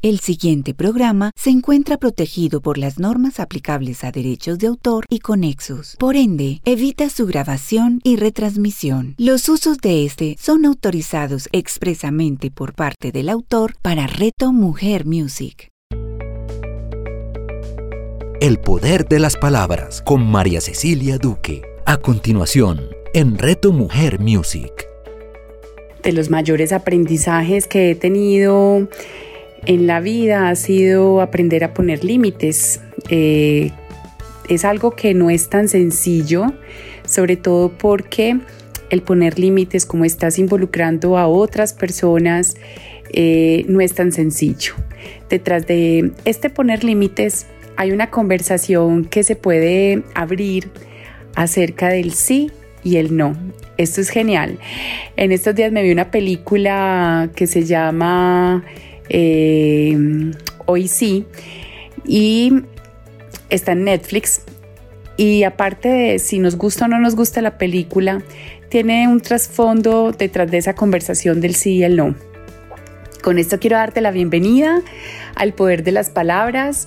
El siguiente programa se encuentra protegido por las normas aplicables a derechos de autor y conexos. Por ende, evita su grabación y retransmisión. Los usos de este son autorizados expresamente por parte del autor para Reto Mujer Music. El poder de las palabras con María Cecilia Duque. A continuación, en Reto Mujer Music. De los mayores aprendizajes que he tenido en la vida ha sido aprender a poner límites. Eh, es algo que no es tan sencillo, sobre todo porque el poner límites, como estás involucrando a otras personas, eh, no es tan sencillo. Detrás de este poner límites hay una conversación que se puede abrir acerca del sí y el no. Esto es genial. En estos días me vi una película que se llama eh, Hoy sí y está en Netflix. Y aparte de si nos gusta o no nos gusta la película, tiene un trasfondo detrás de esa conversación del sí y el no. Con esto quiero darte la bienvenida al poder de las palabras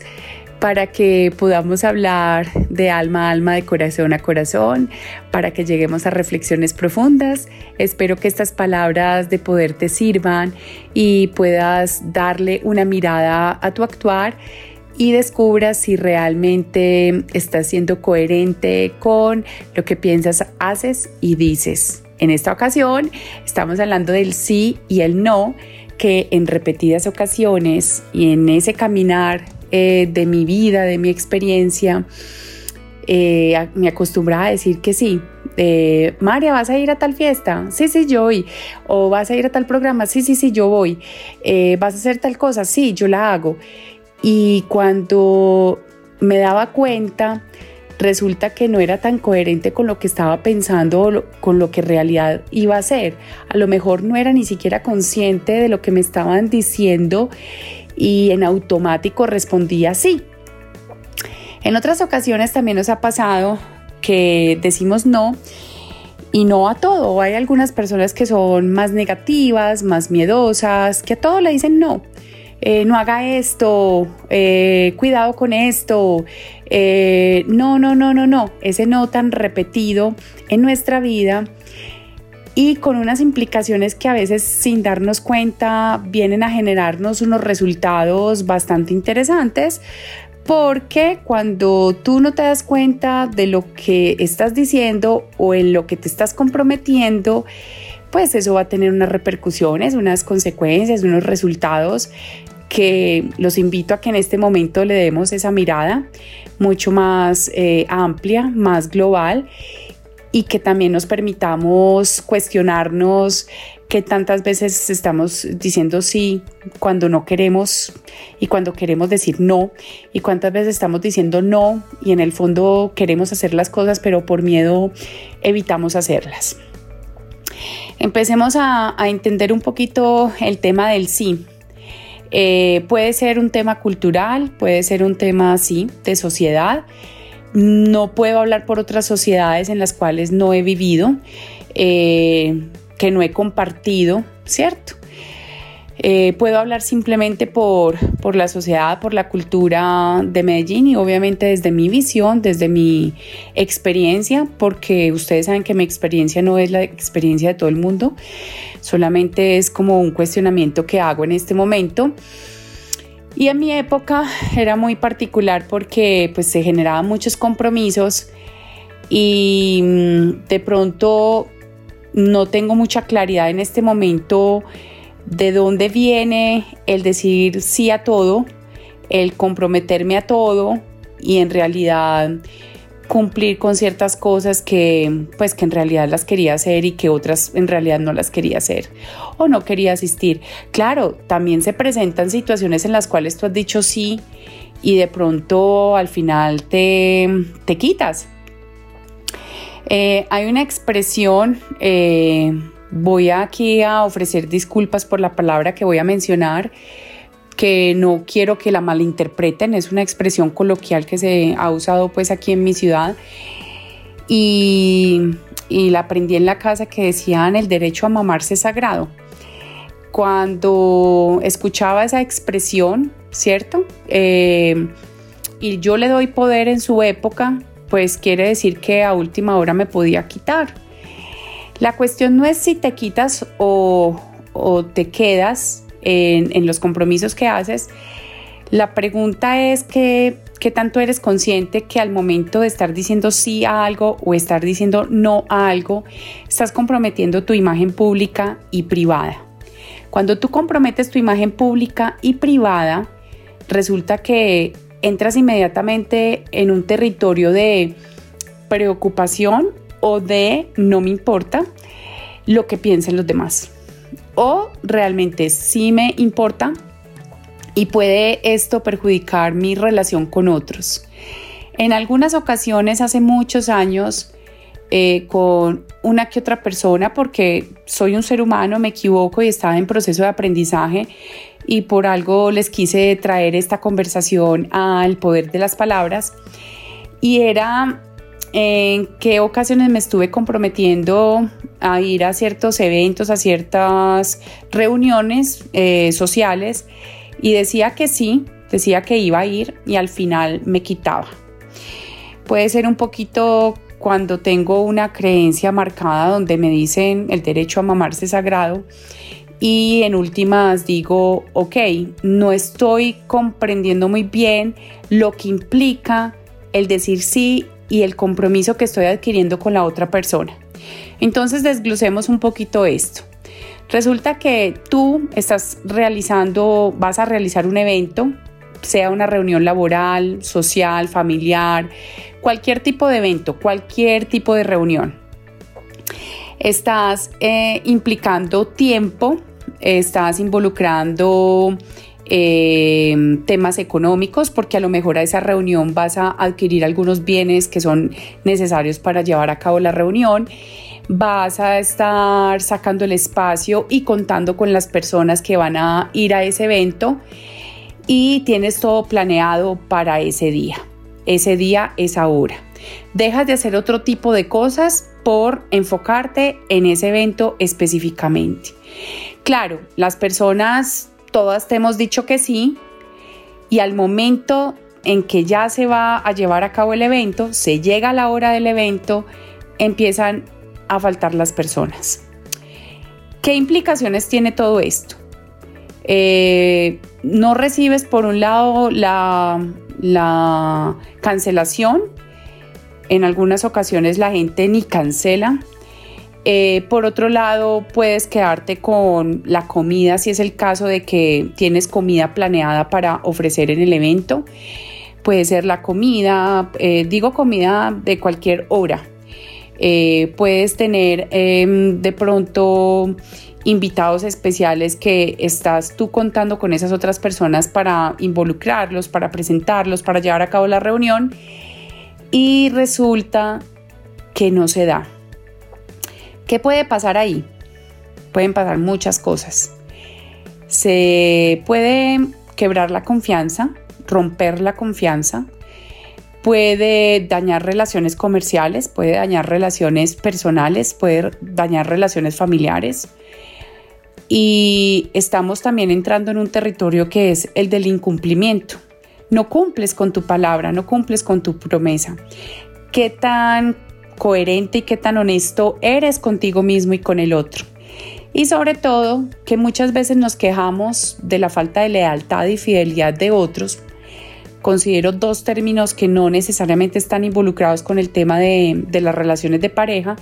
para que podamos hablar de alma a alma, de corazón a corazón, para que lleguemos a reflexiones profundas. Espero que estas palabras de poder te sirvan y puedas darle una mirada a tu actuar y descubras si realmente estás siendo coherente con lo que piensas, haces y dices. En esta ocasión estamos hablando del sí y el no, que en repetidas ocasiones y en ese caminar eh, de mi vida, de mi experiencia, eh, me acostumbraba a decir que sí. Eh, María, ¿vas a ir a tal fiesta? Sí, sí, yo voy. O vas a ir a tal programa? Sí, sí, sí, yo voy. ¿Vas a hacer tal cosa? Sí, yo la hago. Y cuando me daba cuenta, resulta que no era tan coherente con lo que estaba pensando o con lo que en realidad iba a ser. A lo mejor no era ni siquiera consciente de lo que me estaban diciendo y en automático respondía sí. En otras ocasiones también nos ha pasado que decimos no y no a todo. Hay algunas personas que son más negativas, más miedosas, que a todo le dicen no. Eh, no haga esto, eh, cuidado con esto, eh, no, no, no, no, no. Ese no tan repetido en nuestra vida y con unas implicaciones que a veces sin darnos cuenta vienen a generarnos unos resultados bastante interesantes porque cuando tú no te das cuenta de lo que estás diciendo o en lo que te estás comprometiendo, pues eso va a tener unas repercusiones, unas consecuencias, unos resultados que los invito a que en este momento le demos esa mirada mucho más eh, amplia, más global y que también nos permitamos cuestionarnos que tantas veces estamos diciendo sí cuando no queremos y cuando queremos decir no y cuántas veces estamos diciendo no y en el fondo queremos hacer las cosas pero por miedo evitamos hacerlas. Empecemos a, entender un poquito el tema del sí. Eh, puede ser un tema cultural, puede ser un tema, sí, de sociedad no puedo hablar por otras sociedades en las cuales no he vivido, eh, que no he compartido, ¿cierto? Eh, puedo hablar simplemente por, por, la sociedad, por la cultura de Medellín y obviamente desde mi visión, desde mi experiencia, porque ustedes saben que mi experiencia no es la experiencia de todo el mundo, solamente es como un cuestionamiento que hago en este momento. Y en mi época era muy particular porque pues se generaban muchos compromisos y mm, de pronto no tengo mucha claridad en este momento de dónde viene el decir sí a todo, el comprometerme a todo y en realidad cumplir con ciertas cosas que pues que en realidad las quería hacer y que otras en realidad no las quería hacer o no quería asistir. Claro, también se presentan situaciones en las cuales tú has dicho sí y de pronto al final te, te quitas. Eh, hay una expresión, eh, voy aquí a ofrecer disculpas por la palabra que voy a mencionar, que no quiero que la malinterpreten, es una expresión coloquial que se ha usado pues aquí en mi ciudad y, la aprendí en la casa que decían el derecho a mamarse sagrado. cuando escuchaba esa expresión, ¿cierto? Eh, y yo le doy poder en su época, pues quiere decir que a última hora me podía quitar. La cuestión no es si te quitas o, te quedas en, los compromisos que haces. La pregunta es que, qué tanto eres consciente que al momento de estar diciendo sí a algo o estar diciendo no a algo, estás comprometiendo tu imagen pública y privada. Cuando tú comprometes tu imagen pública y privada, resulta que entras inmediatamente en un territorio de preocupación o de no me importa lo que piensen los demás. O realmente sí me importa y puede esto perjudicar mi relación con otros. En algunas ocasiones, hace muchos años, eh, con una que otra persona porque soy un ser humano, me equivoco y estaba en proceso de aprendizaje y por algo les quise traer esta conversación al poder de las palabras y era en qué ocasiones me estuve comprometiendo a ir a ciertos eventos, a ciertas reuniones eh, sociales y decía que sí, decía que iba a ir y al final me quitaba. Puede ser un poquito cuando tengo una creencia marcada donde me dicen el derecho a mamarse sagrado y en últimas digo, ok, no estoy comprendiendo muy bien lo que implica el decir sí y el compromiso que estoy adquiriendo con la otra persona. Entonces desglosemos un poquito esto. Resulta que tú estás realizando, vas a realizar un evento, sea una reunión laboral, social, familiar, cualquier tipo de evento, cualquier tipo de reunión. Estás eh, implicando tiempo, estás involucrando eh, temas económicos, porque a lo mejor a esa reunión vas a adquirir algunos bienes que son necesarios para llevar a cabo la reunión. Vas a estar sacando el espacio y contando con las personas que van a ir a ese evento y tienes todo planeado para ese día ese día, esa hora. Dejas de hacer otro tipo de cosas por enfocarte en ese evento específicamente. Claro, las personas, todas te hemos dicho que sí, y al momento en que ya se va a llevar a cabo el evento, se llega a la hora del evento, empiezan a faltar las personas. ¿Qué implicaciones tiene todo esto? Eh, no recibes por un lado la, la cancelación. En algunas ocasiones la gente ni cancela. Eh, por otro lado, puedes quedarte con la comida si es el caso de que tienes comida planeada para ofrecer en el evento. Puede ser la comida, eh, digo comida de cualquier hora. Eh, puedes tener em, de pronto invitados especiales que estás tú contando con esas otras personas para involucrarlos, para presentarlos, para llevar a cabo la reunión y resulta que no se da. ¿Qué puede pasar ahí? Pueden pasar muchas cosas. Se puede quebrar la confianza, romper la confianza, puede dañar relaciones comerciales, puede dañar relaciones personales, puede dañar relaciones familiares, y estamos también entrando en un territorio que es el del incumplimiento. No cumples con tu palabra, no cumples con tu promesa. ¿Qué tan coherente y qué tan honesto eres contigo mismo y con el otro? Y sobre todo, que muchas veces nos quejamos de la falta de lealtad y fidelidad de otros. Considero dos términos que no necesariamente están involucrados con el tema de, las relaciones de pareja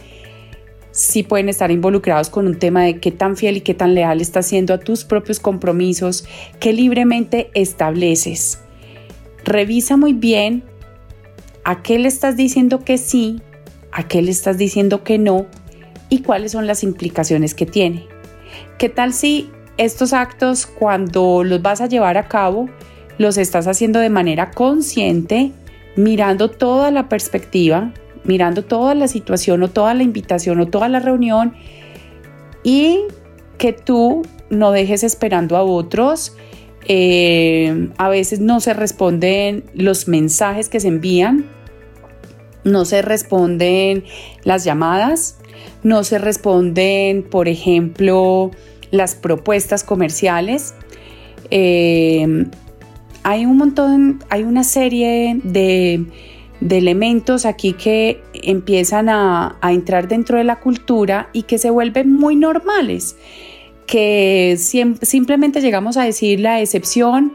sí pueden estar involucrados con un tema de qué tan fiel y qué tan leal estás siendo a tus propios compromisos que libremente estableces. Revisa muy bien a qué le estás diciendo que sí, a qué le estás diciendo que no y cuáles son las implicaciones que tiene. ¿Qué tal si estos actos cuando los vas a llevar a cabo los estás haciendo de manera consciente, mirando toda la perspectiva, mirando toda la situación o toda la invitación o toda la reunión y que tú no dejes esperando a otros. Eh, a veces no se responden los mensajes que se envían, no se responden las llamadas, no se responden, por ejemplo, las propuestas comerciales. Eh, hay un montón, hay una serie de, elementos aquí que empiezan a, entrar dentro de la cultura y que se vuelven muy normales, que simplemente llegamos a decir la excepción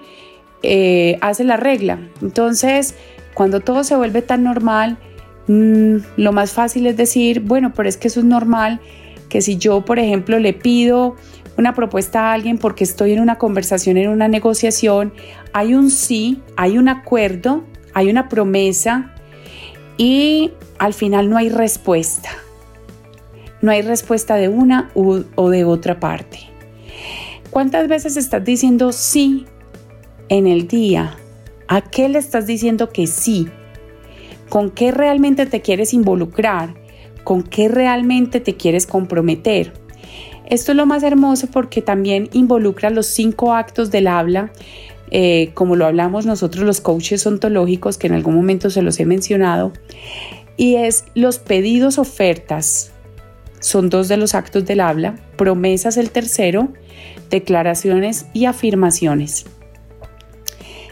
eh, hace la regla. Entonces, cuando todo se vuelve tan normal, mm, lo más fácil es decir, bueno, pero es que eso es normal, que si yo, por ejemplo, le pido una propuesta a alguien porque estoy en una conversación, en una negociación, hay un sí, hay un acuerdo, hay una promesa y al final no hay respuesta. No hay respuesta de una o de otra parte. ¿Cuántas veces estás diciendo sí en el día? ¿A qué le estás diciendo que sí? ¿Con qué realmente te quieres involucrar? ¿Con qué realmente te quieres comprometer? Esto es lo más hermoso porque también involucra los cinco actos del habla, eh, como lo hablamos nosotros los coaches ontológicos, que en algún momento se los he mencionado, y es los pedidos ofertas, son dos de los actos del habla, promesas el tercero, declaraciones y afirmaciones.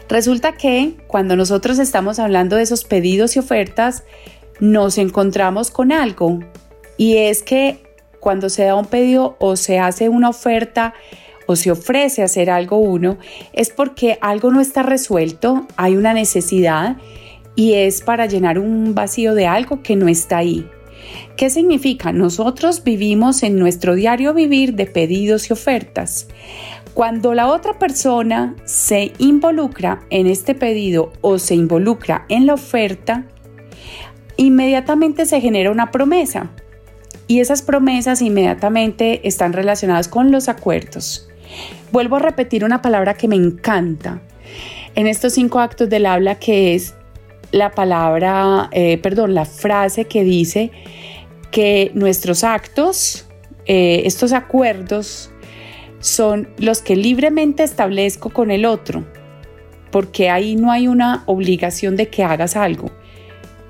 Resulta que cuando nosotros estamos hablando de esos pedidos y ofertas, nos encontramos con algo y es que cuando se da un pedido o se hace una oferta o se ofrece hacer algo uno, es porque algo no está resuelto, hay una necesidad y es para llenar un vacío de algo que no está ahí. ¿Qué significa? Nosotros vivimos en nuestro diario vivir de pedidos y ofertas. Cuando la otra persona se involucra en este pedido o se involucra en la oferta, inmediatamente se genera una promesa. Y esas promesas inmediatamente están relacionadas con los acuerdos. Vuelvo a repetir una palabra que me encanta en estos cinco actos del habla, que es la palabra, eh, perdón, la frase que dice que nuestros actos, eh, estos acuerdos, son los que libremente establezco con el otro, porque ahí no hay una obligación de que hagas algo.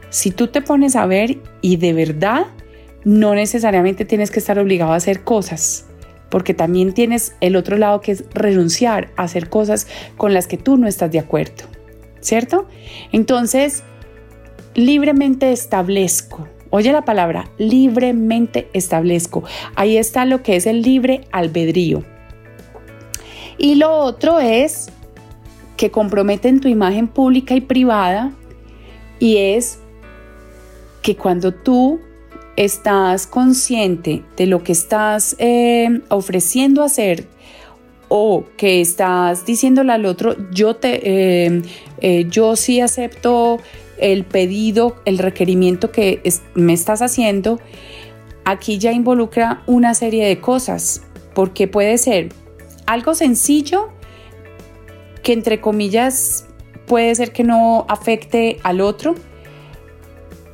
Si tú te pones a ver y de verdad no necesariamente tienes que estar obligado a hacer cosas, porque también tienes el otro lado que es renunciar a hacer cosas con las que tú no estás de acuerdo, ¿cierto? Entonces, libremente establezco. Oye la palabra, libremente establezco. Ahí está lo que es el libre albedrío. Y lo otro es que comprometen tu imagen pública y privada y es que cuando tú estás consciente de lo que estás eh, ofreciendo hacer o que estás diciéndole al otro, yo, te, eh, eh, yo sí acepto el pedido, el requerimiento que me estás haciendo, aquí ya involucra una serie de cosas, porque puede ser algo sencillo que entre comillas puede ser que no afecte al otro.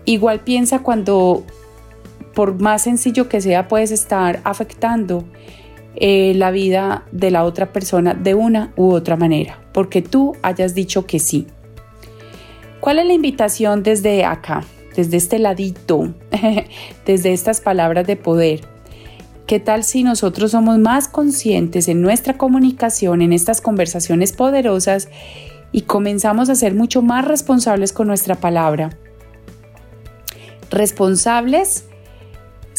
Igual piensa cuando por más sencillo que sea, puedes estar afectando eh, la vida de la otra persona de una u otra manera, porque tú hayas dicho que sí. ¿Cuál es la invitación desde acá, desde este ladito, desde estas palabras de poder? ¿Qué tal si nosotros somos más conscientes en nuestra comunicación, en estas conversaciones poderosas y comenzamos a ser mucho más responsables con nuestra palabra? Responsables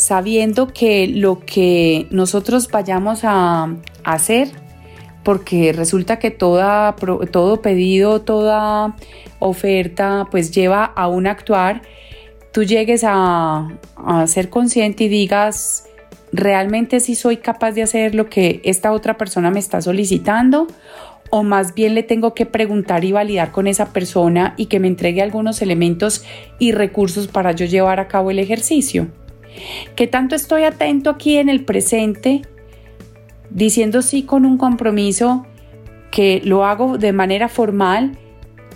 sabiendo que lo que nosotros vayamos a, hacer, porque resulta que todo pedido, toda oferta, pues lleva a un actuar, tú llegues a, ser consciente y digas, ¿realmente sí soy capaz de hacer lo que esta otra persona me está solicitando? ¿O más bien le tengo que preguntar y validar con esa persona y que me entregue algunos elementos y recursos para yo llevar a cabo el ejercicio? ¿Qué tanto estoy atento aquí en el presente, diciendo sí con un compromiso que lo hago de manera formal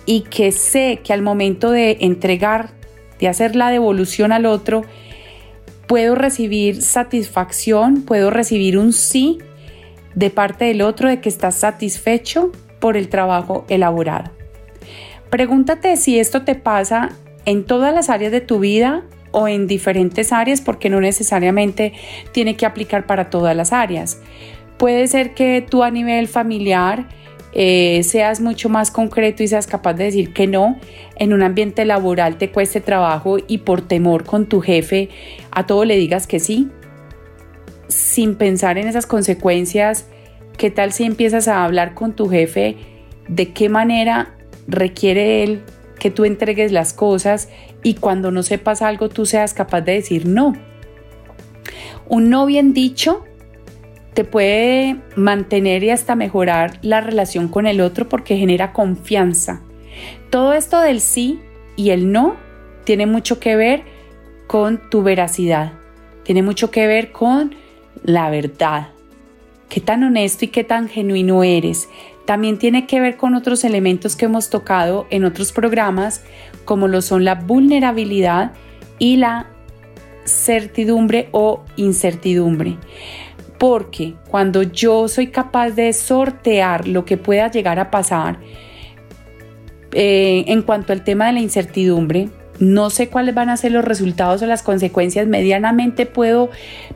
y que sé que al momento de entregar, de hacer la devolución al otro, puedo recibir satisfacción, puedo recibir un sí de parte del otro de que estás satisfecho por el trabajo elaborado. Pregúntate si esto te pasa en todas las áreas de tu vida o en diferentes áreas porque no necesariamente tiene que aplicar para todas las áreas. Puede ser que tú a nivel familiar eh, seas mucho más concreto y seas capaz de decir que no, en un ambiente laboral te cueste trabajo y por temor con tu jefe a todo le digas que sí, sin pensar en esas consecuencias, ¿qué tal si empiezas a hablar con tu jefe de qué manera requiere él que tú entregues las cosas y cuando no sepas algo tú seas capaz de decir no? Un no bien dicho te puede mantener y hasta mejorar la relación con el otro porque genera confianza. Todo esto del sí y el no tiene mucho que ver con tu veracidad, tiene mucho que ver con la verdad. Qué tan honesto y qué tan genuino eres. También tiene que ver con otros elementos que hemos tocado en otros programas, como lo son la vulnerabilidad y la certidumbre o incertidumbre. Porque cuando yo soy capaz de sortear lo que pueda llegar a pasar eh, en cuanto al tema de la incertidumbre, no sé cuáles van a ser los resultados o las consecuencias, medianamente puedo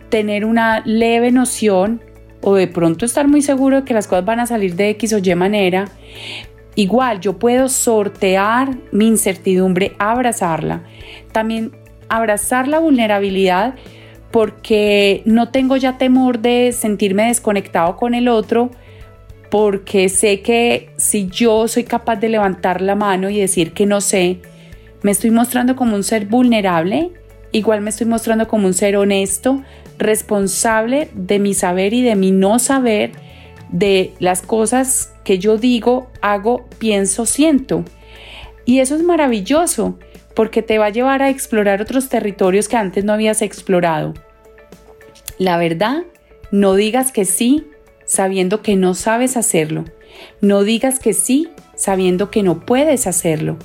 tener una leve noción o de pronto estar muy seguro de que las cosas van a salir de X o Y manera. Igual, yo puedo sortear mi incertidumbre, abrazarla. También abrazar la vulnerabilidad porque no tengo ya temor de sentirme desconectado con el otro, porque sé que si yo soy capaz de levantar la mano y decir que no sé, me estoy mostrando como un ser vulnerable, igual me estoy mostrando como un ser honesto, responsable de mi saber y de mi no saber, de las cosas que yo digo, hago, pienso, siento. Y eso es maravilloso porque te va a llevar a explorar otros territorios que antes no habías explorado. La verdad, no digas que sí sabiendo que no sabes hacerlo. No digas que sí sabiendo que no puedes hacerlo.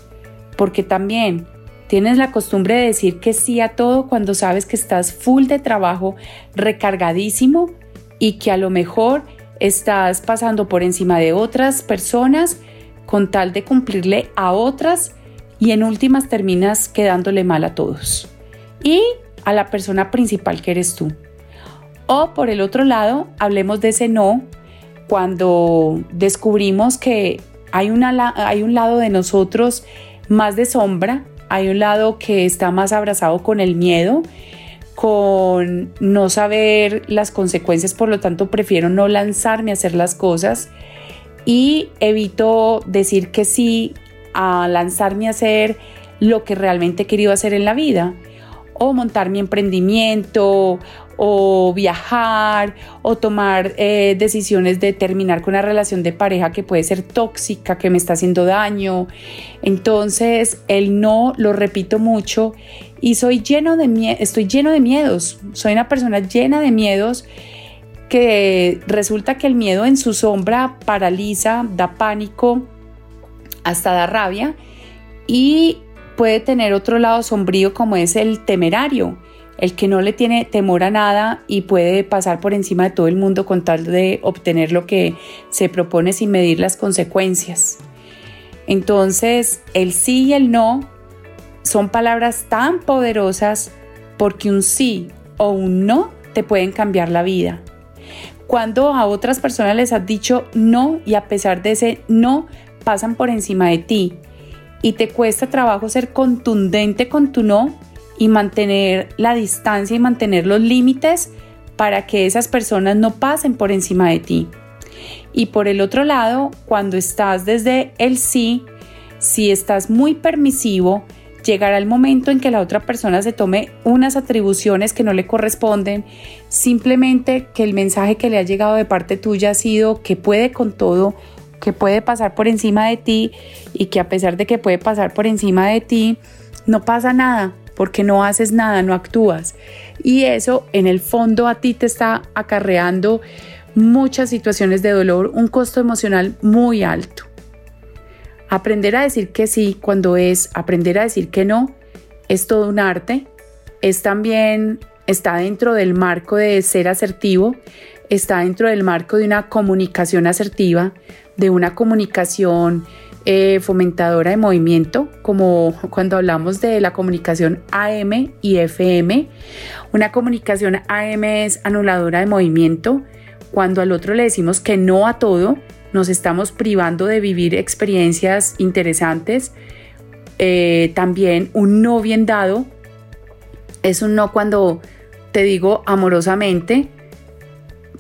Porque también tienes la costumbre de decir que sí a todo cuando sabes que estás full de trabajo, recargadísimo y que a lo mejor estás pasando por encima de otras personas con tal de cumplirle a otras y en últimas terminas quedándole mal a todos y a la persona principal que eres tú. O por el otro lado, hablemos de ese no cuando descubrimos que hay, hay un lado de nosotros más de sombra, hay un lado que está más abrazado con el miedo, con no saber las consecuencias, por lo tanto prefiero no lanzarme a hacer las cosas y evito decir que sí a lanzarme a hacer lo que realmente he querido hacer en la vida. O montar mi emprendimiento o viajar o tomar eh, decisiones de terminar con una relación de pareja que puede ser tóxica, que me está haciendo daño. Entonces, el no lo repito mucho y soy lleno de estoy lleno de miedos. Soy una persona llena de miedos que resulta que el miedo en su sombra paraliza, da pánico, hasta da rabia y puede tener otro lado sombrío como es el temerario, el que no le tiene temor a nada y puede pasar por encima de todo el mundo con tal de obtener lo que se propone sin medir las consecuencias. Entonces, el sí y el no son palabras tan poderosas porque un sí o un no te pueden cambiar la vida. Cuando a otras personas les has dicho no y a pesar de ese no pasan por encima de ti y te cuesta trabajo ser contundente con tu no y mantener la distancia y mantener los límites para que esas personas no pasen por encima de ti. Y por el otro lado, cuando estás desde el sí, si estás muy permisivo, llegará el momento en que la otra persona se tome unas atribuciones que no le corresponden, simplemente que el mensaje que le ha llegado de parte tuya ha sido que puede con todo, que puede pasar por encima de ti y que a pesar de que puede pasar por encima de ti, no pasa nada porque no haces nada, no actúas. Y eso en el fondo a ti te está acarreando muchas situaciones de dolor, un costo emocional muy alto. Aprender a decir que sí cuando es aprender a decir que no es todo un arte. Es también, está dentro del marco de ser asertivo, está dentro del marco de una comunicación asertiva, de una comunicación eh, fomentadora de movimiento, como cuando hablamos de la comunicación AM y FM. Una comunicación AM es anuladora de movimiento, cuando al otro le decimos que no a todo, nos estamos privando de vivir experiencias interesantes. Eh, también un no bien dado es un no cuando te digo amorosamente,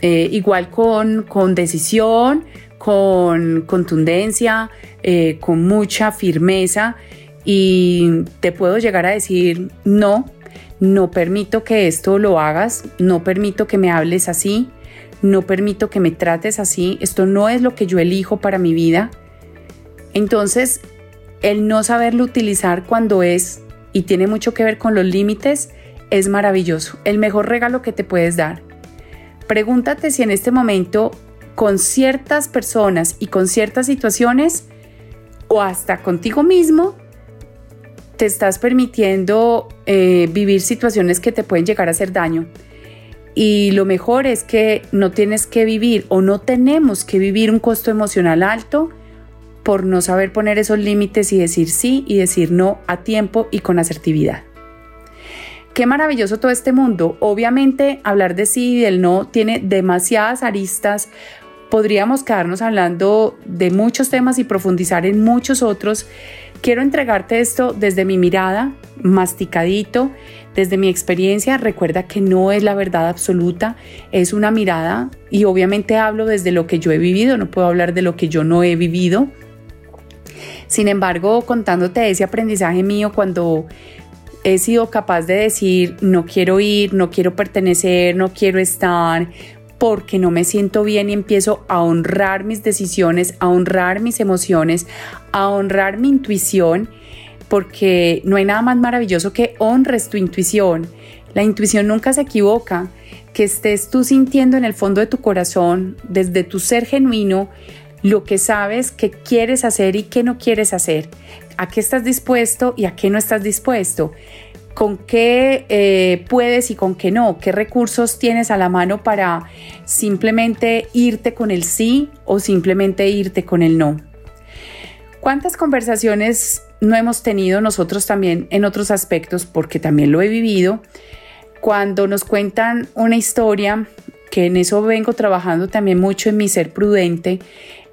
eh, igual con, con, decisión, con contundencia, eh, con mucha firmeza y te puedo llegar a decir no, no permito que esto lo hagas, no permito que me hables así, no permito que me trates así, esto no es lo que yo elijo para mi vida. Entonces, el no saberlo utilizar cuando es y tiene mucho que ver con los límites es maravilloso, el mejor regalo que te puedes dar. Pregúntate si en este momento con ciertas personas y con ciertas situaciones o hasta contigo mismo te estás permitiendo eh, vivir situaciones que te pueden llegar a hacer daño. Y lo mejor es que no tienes que vivir o no tenemos que vivir un costo emocional alto por no saber poner esos límites y decir sí y decir no a tiempo y con asertividad. Qué maravilloso todo este mundo. Obviamente hablar de sí y del no tiene demasiadas aristas. Podríamos quedarnos hablando de muchos temas y profundizar en muchos otros. Quiero entregarte esto desde mi mirada, masticadito, desde mi experiencia, recuerda que no es la verdad absoluta, es una mirada y obviamente hablo desde lo que yo he vivido, no puedo hablar de lo que yo no he vivido. Sin embargo, contándote ese aprendizaje mío cuando he sido capaz de decir, no quiero ir, no quiero pertenecer, no quiero estar, porque no me siento bien y empiezo a honrar mis decisiones, a honrar mis emociones, a honrar mi intuición porque no hay nada más maravilloso que honres tu intuición. La intuición nunca se equivoca, que estés tú sintiendo en el fondo de tu corazón, desde tu ser genuino, lo que sabes que quieres hacer y que no quieres hacer, a qué estás dispuesto y a qué no estás dispuesto, con qué eh, puedes y con qué no, qué recursos tienes a la mano para simplemente irte con el sí o simplemente irte con el no. ¿Cuántas conversaciones no hemos tenido nosotros también en otros aspectos, porque también lo he vivido, cuando nos cuentan una historia, que en eso vengo trabajando también mucho en mi ser prudente,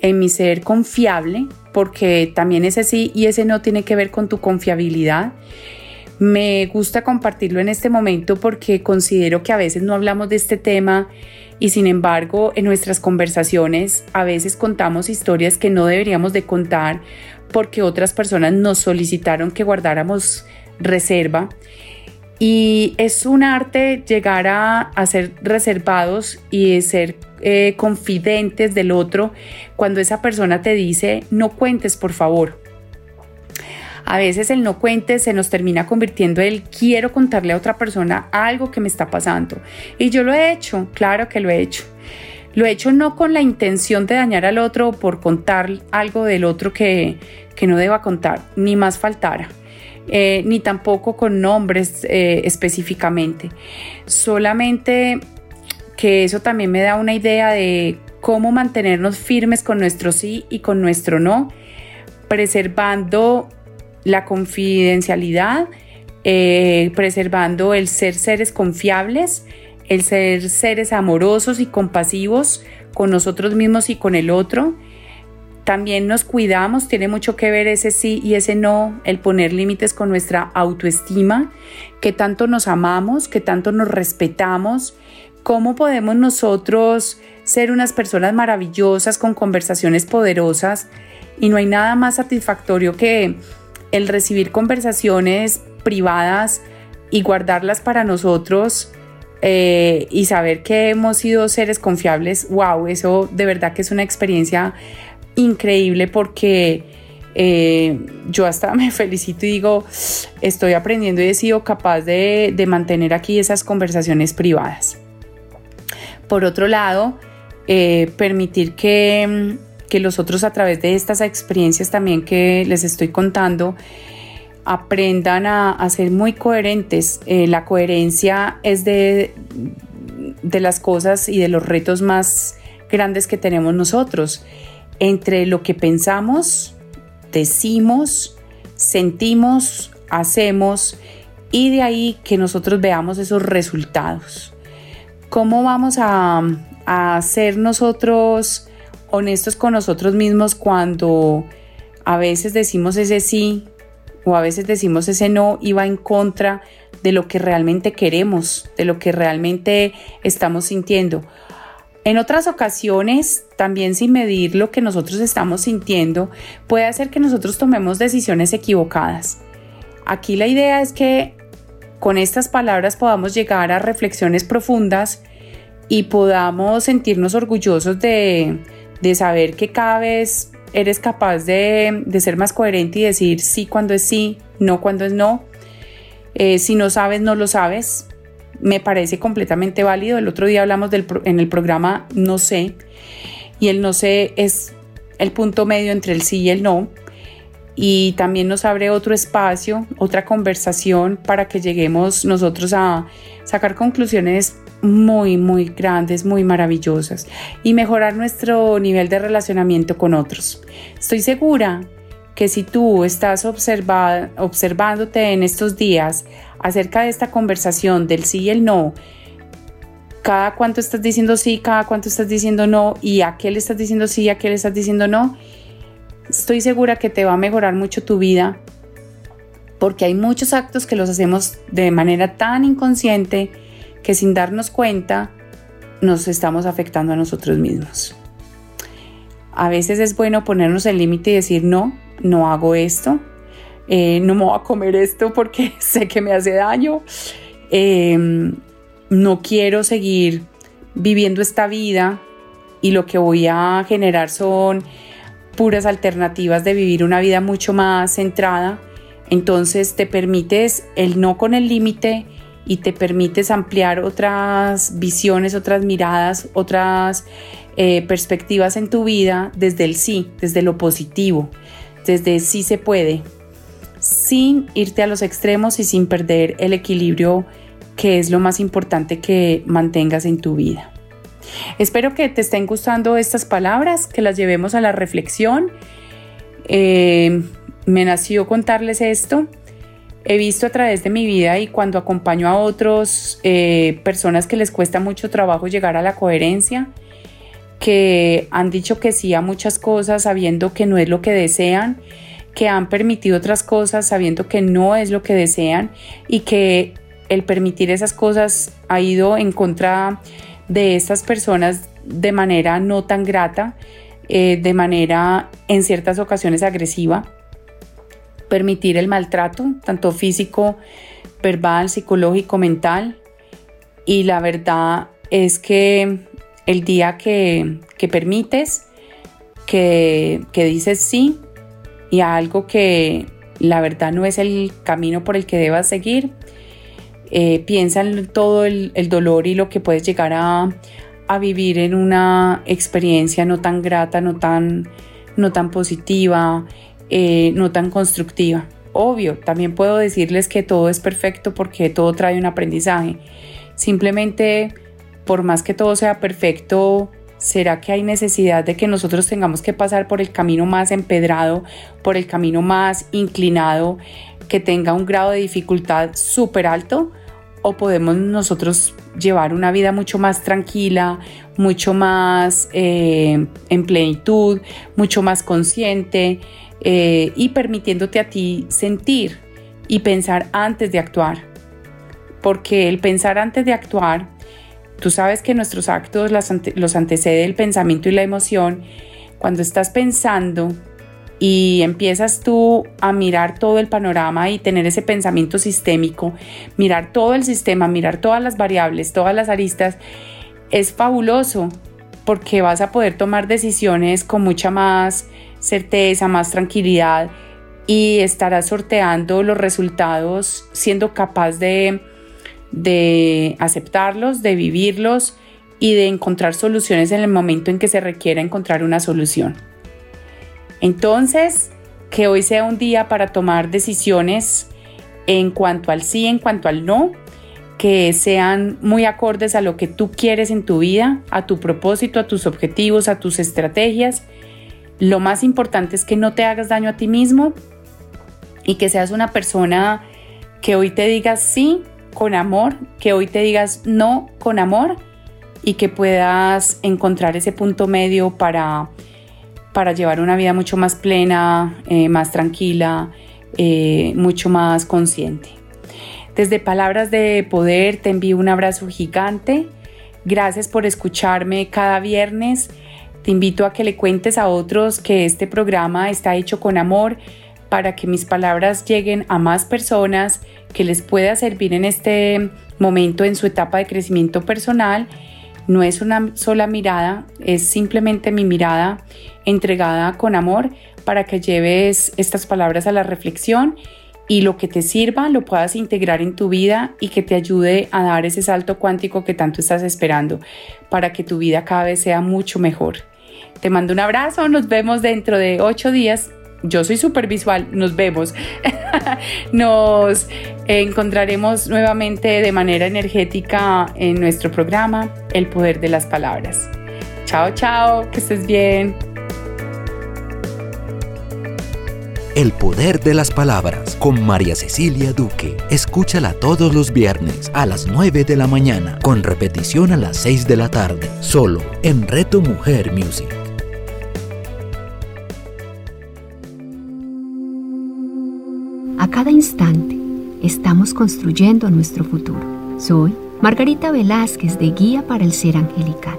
en mi ser confiable, porque también ese sí y ese no tiene que ver con tu confiabilidad. Me gusta compartirlo en este momento porque considero que a veces no hablamos de este tema y sin embargo en nuestras conversaciones a veces contamos historias que no deberíamos de contar porque otras personas nos solicitaron que guardáramos reserva. Y es un arte llegar a, ser reservados y ser eh, confidentes del otro cuando esa persona te dice, no cuentes por favor. A veces el no cuentes se nos termina convirtiendo en el quiero contarle a otra persona algo que me está pasando. Y yo lo he hecho, claro que lo he hecho. Lo he hecho no con la intención de dañar al otro o por contar algo del otro que, no deba contar, ni más faltara. Eh, ni tampoco con nombres eh, específicamente. Solamente que eso también me da una idea de cómo mantenernos firmes con nuestro sí y con nuestro no, preservando la confidencialidad, eh, preservando el ser seres confiables, el ser seres amorosos y compasivos con nosotros mismos y con el otro. También nos cuidamos, tiene mucho que ver ese sí y ese no, el poner límites con nuestra autoestima, que tanto nos amamos, que tanto nos respetamos, cómo podemos nosotros ser unas personas maravillosas con conversaciones poderosas y no hay nada más satisfactorio que el recibir conversaciones privadas y guardarlas para nosotros eh, y saber que hemos sido seres confiables, wow, eso de verdad que es una experiencia increíble porque eh, yo hasta me felicito y digo, estoy aprendiendo y he sido capaz de, mantener aquí esas conversaciones privadas. Por otro lado, eh, permitir que, que los otros a través de estas experiencias también que les estoy contando, aprendan a, ser muy coherentes. Eh, la coherencia es de, de las cosas y de los retos más grandes que tenemos nosotros. Entre lo que pensamos, decimos, sentimos, hacemos y de ahí que nosotros veamos esos resultados. ¿Cómo vamos a, a ser nosotros honestos con nosotros mismos cuando a veces decimos ese sí o a veces decimos ese no y va en contra de lo que realmente queremos, de lo que realmente estamos sintiendo. En otras ocasiones, también sin medir lo que nosotros estamos sintiendo, puede hacer que nosotros tomemos decisiones equivocadas. Aquí la idea es que con estas palabras podamos llegar a reflexiones profundas y podamos sentirnos orgullosos de, saber que cada vez eres capaz de, ser más coherente y decir sí cuando es sí, no cuando es no. Eh, si no sabes, no lo sabes me parece completamente válido. El otro día hablamos del, en el programa No sé, y el no sé es el punto medio entre el sí y el no. Y también nos abre otro espacio, otra conversación para que lleguemos nosotros a sacar conclusiones muy, muy grandes, muy maravillosas y mejorar nuestro nivel de relacionamiento con otros. Estoy segura que si tú estás observándote en estos días acerca de esta conversación del sí y el no, cada cuánto estás diciendo sí, cada cuánto estás diciendo no y a qué le estás diciendo sí, a qué le estás diciendo no, estoy segura que te va a mejorar mucho tu vida porque hay muchos actos que los hacemos de manera tan inconsciente que sin darnos cuenta nos estamos afectando a nosotros mismos. A veces es bueno ponernos el límite y decir no, no hago esto, eh, no me voy a comer esto porque sé que me hace daño, em, no quiero seguir viviendo esta vida y lo que voy a generar son puras alternativas de vivir una vida mucho más centrada. Entonces te permites el no con el límite y te permites ampliar otras visiones, otras miradas, otras eh, perspectivas en tu vida desde el sí, desde lo positivo, desde sí se puede, sin irte a los extremos y sin perder el equilibrio que es lo más importante que mantengas en tu vida. Espero que te estén gustando estas palabras, que las llevemos a la reflexión. Eh, me nació contarles esto. He visto a través de mi vida y cuando acompaño a otros eh, personas que les cuesta mucho trabajo llegar a la coherencia, que han dicho que sí a muchas cosas sabiendo que no es lo que desean que han permitido otras cosas sabiendo que no es lo que desean y que el permitir esas cosas ha ido en contra de estas personas de manera no tan grata, eh, de manera en ciertas ocasiones agresiva. Permitir el maltrato, tanto físico, verbal, psicológico, mental. Y la verdad es que el día que, permites, que, que dices sí, y algo que la verdad no es el camino por el que debas seguir. Eh, piensa en todo el, dolor y lo que puedes llegar a, vivir en una experiencia no tan grata, no tan, no tan positiva, eh, no tan constructiva. Obvio, también puedo decirles que todo es perfecto porque todo trae un aprendizaje. Simplemente, por más que todo sea perfecto, ¿Será que hay necesidad de que nosotros tengamos que pasar por el camino más empedrado, por el camino más inclinado, que tenga un grado de dificultad súper alto? ¿O podemos nosotros llevar una vida mucho más tranquila, mucho más eh, en plenitud, mucho más consciente eh, y permitiéndote a ti sentir y pensar antes de actuar? Porque el pensar antes de actuar Tú sabes que nuestros actos los antecede el pensamiento y la emoción. Cuando estás pensando y empiezas tú a mirar todo el panorama y tener ese pensamiento sistémico, mirar todo el sistema, mirar todas las variables, todas las aristas, es fabuloso porque vas a poder tomar decisiones con mucha más certeza, más tranquilidad y estarás sorteando los resultados siendo capaz de de aceptarlos, de vivirlos y de encontrar soluciones en el momento en que se requiera encontrar una solución. Entonces, que hoy sea un día para tomar decisiones en cuanto al sí, en cuanto al no, que sean muy acordes a lo que tú quieres en tu vida, a tu propósito, a tus objetivos, a tus estrategias. Lo más importante es que no te hagas daño a ti mismo y que seas una persona que hoy te digas sí con amor, que hoy te digas no con amor y que puedas encontrar ese punto medio para, para llevar una vida mucho más plena, eh, más tranquila, eh, mucho más consciente. Desde Palabras de Poder te envío un abrazo gigante. Gracias por escucharme cada viernes. Te invito a que le cuentes a otros que este programa está hecho con amor para que mis palabras lleguen a más personas, que les pueda servir en este momento en su etapa de crecimiento personal. No es una sola mirada, es simplemente mi mirada entregada con amor para que lleves estas palabras a la reflexión y lo que te sirva lo puedas integrar en tu vida y que te ayude a dar ese salto cuántico que tanto estás esperando para que tu vida cada vez sea mucho mejor. Te mando un abrazo, nos vemos dentro de ocho días. Yo soy súper visual, nos vemos. nos encontraremos nuevamente de manera energética en nuestro programa El Poder de las Palabras. Chao, chao, que estés bien. El poder de las palabras con María Cecilia Duque. Escúchala todos los viernes a las 9 de la mañana con repetición a las 6 de la tarde, solo en Reto Mujer Music. Estamos construyendo nuestro futuro. Soy Margarita Velázquez de Guía para el Ser Angelical.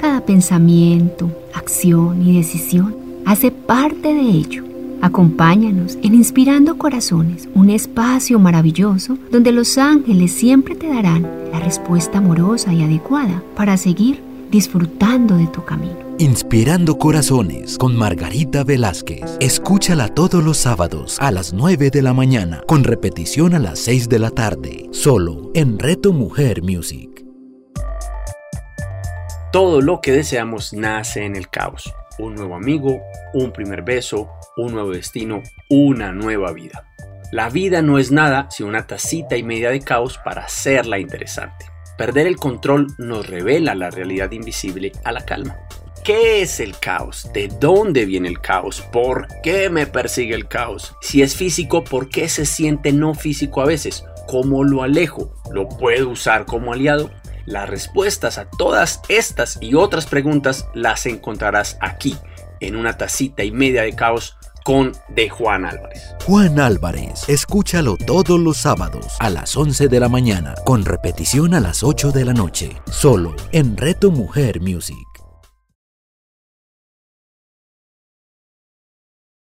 Cada pensamiento, acción y decisión hace parte de ello Acompáñanos en Inspirando Corazones, un espacio maravilloso donde los ángeles siempre te darán la respuesta amorosa y adecuada para seguir disfrutando de tu camino. Inspirando Corazones con Margarita Velázquez. Escúchala todos los sábados a las 9 de la mañana con repetición a las 6 de la tarde, solo en Reto Mujer Music. Todo lo que deseamos nace en el caos. Un nuevo amigo, un primer beso, un nuevo destino, una nueva vida. La vida no es nada sino una tacita y media de caos para hacerla interesante. Perder el control nos revela la realidad invisible a la calma. ¿Qué es el caos? ¿De dónde viene el caos? ¿Por qué me persigue el caos? Si es físico, ¿por qué se siente no físico a veces? ¿Cómo lo alejo? ¿Lo puedo usar como aliado? Las respuestas a todas estas y otras preguntas las encontrarás aquí, en una tacita y media de caos con de Juan Álvarez. Juan Álvarez, escúchalo todos los sábados a las 11 de la mañana, con repetición a las 8 de la noche, solo en Reto Mujer Music.